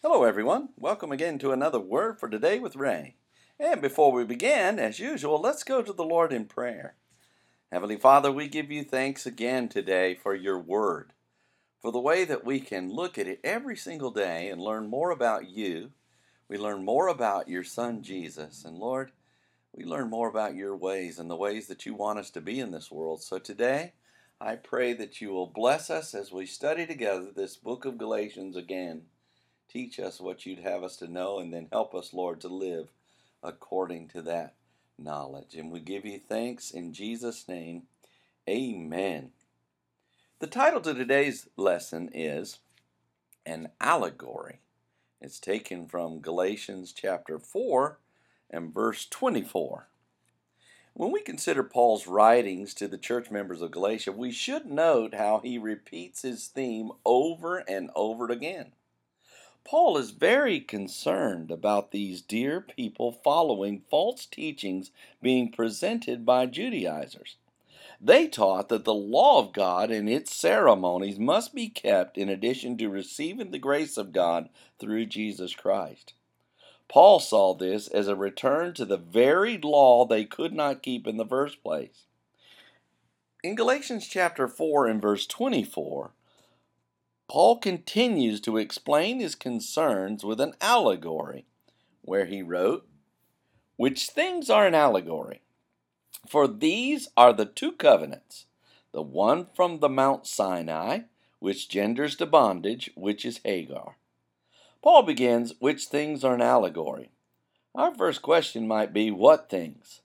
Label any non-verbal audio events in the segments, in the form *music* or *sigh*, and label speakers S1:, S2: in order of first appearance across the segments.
S1: Hello, everyone. Welcome again to another Word for Today with Ray. And before we begin, as usual, let's go to the Lord in prayer. Heavenly Father, we give you thanks again today for your Word, for the way that we can look at it every single day and learn more about you. We learn more about your Son, Jesus. And Lord, we learn more about your ways and the ways that you want us to be in this world. So today, I pray that you will bless us as we study together this book of Galatians again. Teach us what you'd have us to know, and then help us, Lord, to live according to that knowledge. And we give you thanks in Jesus' name. Amen. The title to today's lesson is An Allegory. It's taken from Galatians chapter 4 and verse 24. When we consider Paul's writings to the church members of Galatia, we should note how he repeats his theme over and over again. Paul is very concerned about these dear people following false teachings being presented by Judaizers. They taught that the law of God and its ceremonies must be kept in addition to receiving the grace of God through Jesus Christ. Paul saw this as a return to the very law they could not keep in the first place. In Galatians chapter 4 and verse 24, Paul continues to explain his concerns with an allegory, where he wrote, Which things are an allegory? For these are the two covenants, the one from the Mount Sinai, which genders to bondage, which is Hagar. Paul begins, Which things are an allegory? Our first question might be, What things?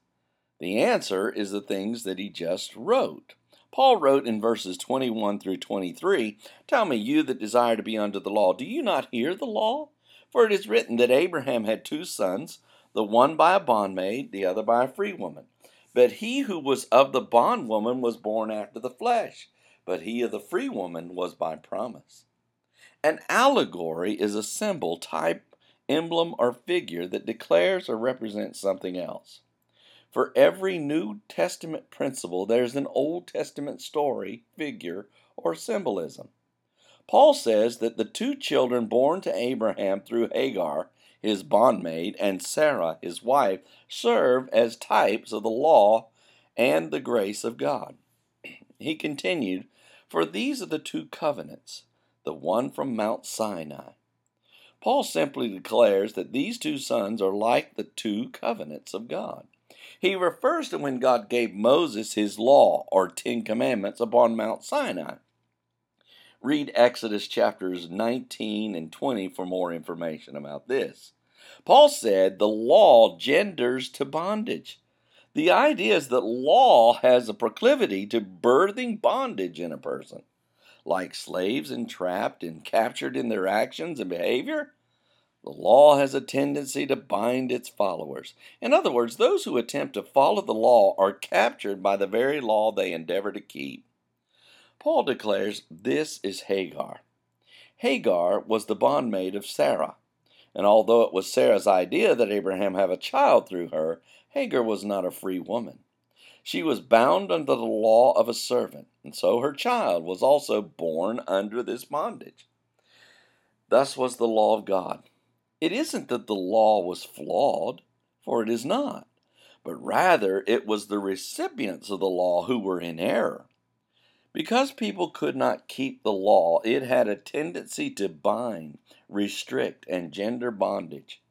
S1: The answer is the things that he just wrote. Paul wrote in verses 21 through 23 Tell me, you that desire to be under the law, do you not hear the law? For it is written that Abraham had two sons, the one by a bondmaid, the other by a free woman. But he who was of the bondwoman was born after the flesh, but he of the free woman was by promise. An allegory is a symbol, type, emblem, or figure that declares or represents something else. For every New Testament principle, there's an Old Testament story, figure, or symbolism. Paul says that the two children born to Abraham through Hagar, his bondmaid, and Sarah, his wife, serve as types of the law and the grace of God. *clears throat* He continued, For these are the two covenants, the one from Mount Sinai. Paul simply declares that these two sons are like the two covenants of God. He refers to when God gave Moses his law or Ten Commandments upon Mount Sinai. Read Exodus chapters 19 and 20 for more information about this. Paul said the law genders to bondage. The idea is that law has a proclivity to birthing bondage in a person. Like slaves entrapped and captured in their actions and behavior, the law has a tendency to bind its followers. In other words, those who attempt to follow the law are captured by the very law they endeavor to keep. Paul declares this is Hagar. Hagar was the bondmaid of Sarah, and although it was Sarah's idea that Abraham have a child through her, Hagar was not a free woman. She was bound under the law of a servant, and so her child was also born under this bondage. Thus was the law of God. It isn't that the law was flawed, for it is not, but rather it was the recipients of the law who were in error. Because people could not keep the law, it had a tendency to bind, restrict, and gender bondage.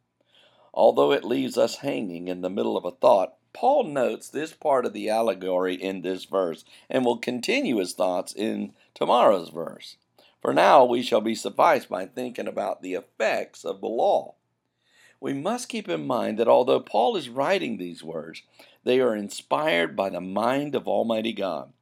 S1: Although it leaves us hanging in the middle of a thought, Paul notes this part of the allegory in this verse and will continue his thoughts in tomorrow's verse. For now we shall be sufficed by thinking about the effects of the law. We must keep in mind that although Paul is writing these words, they are inspired by the mind of Almighty God.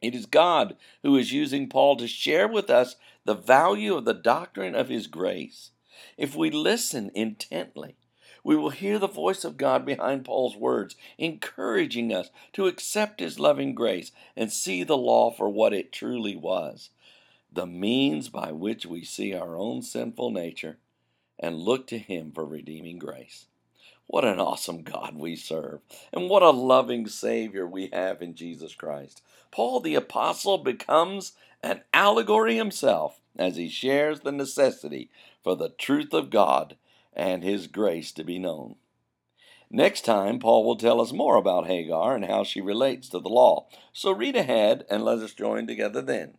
S1: It is God who is using Paul to share with us the value of the doctrine of his grace. If we listen intently, we will hear the voice of God behind Paul's words, encouraging us to accept his loving grace and see the law for what it truly was the means by which we see our own sinful nature and look to Him for redeeming grace. What an awesome God we serve, and what a loving Savior we have in Jesus Christ. Paul the Apostle becomes an allegory himself as he shares the necessity for the truth of God and His grace to be known. Next time, Paul will tell us more about Hagar and how she relates to the law. So read ahead and let us join together then.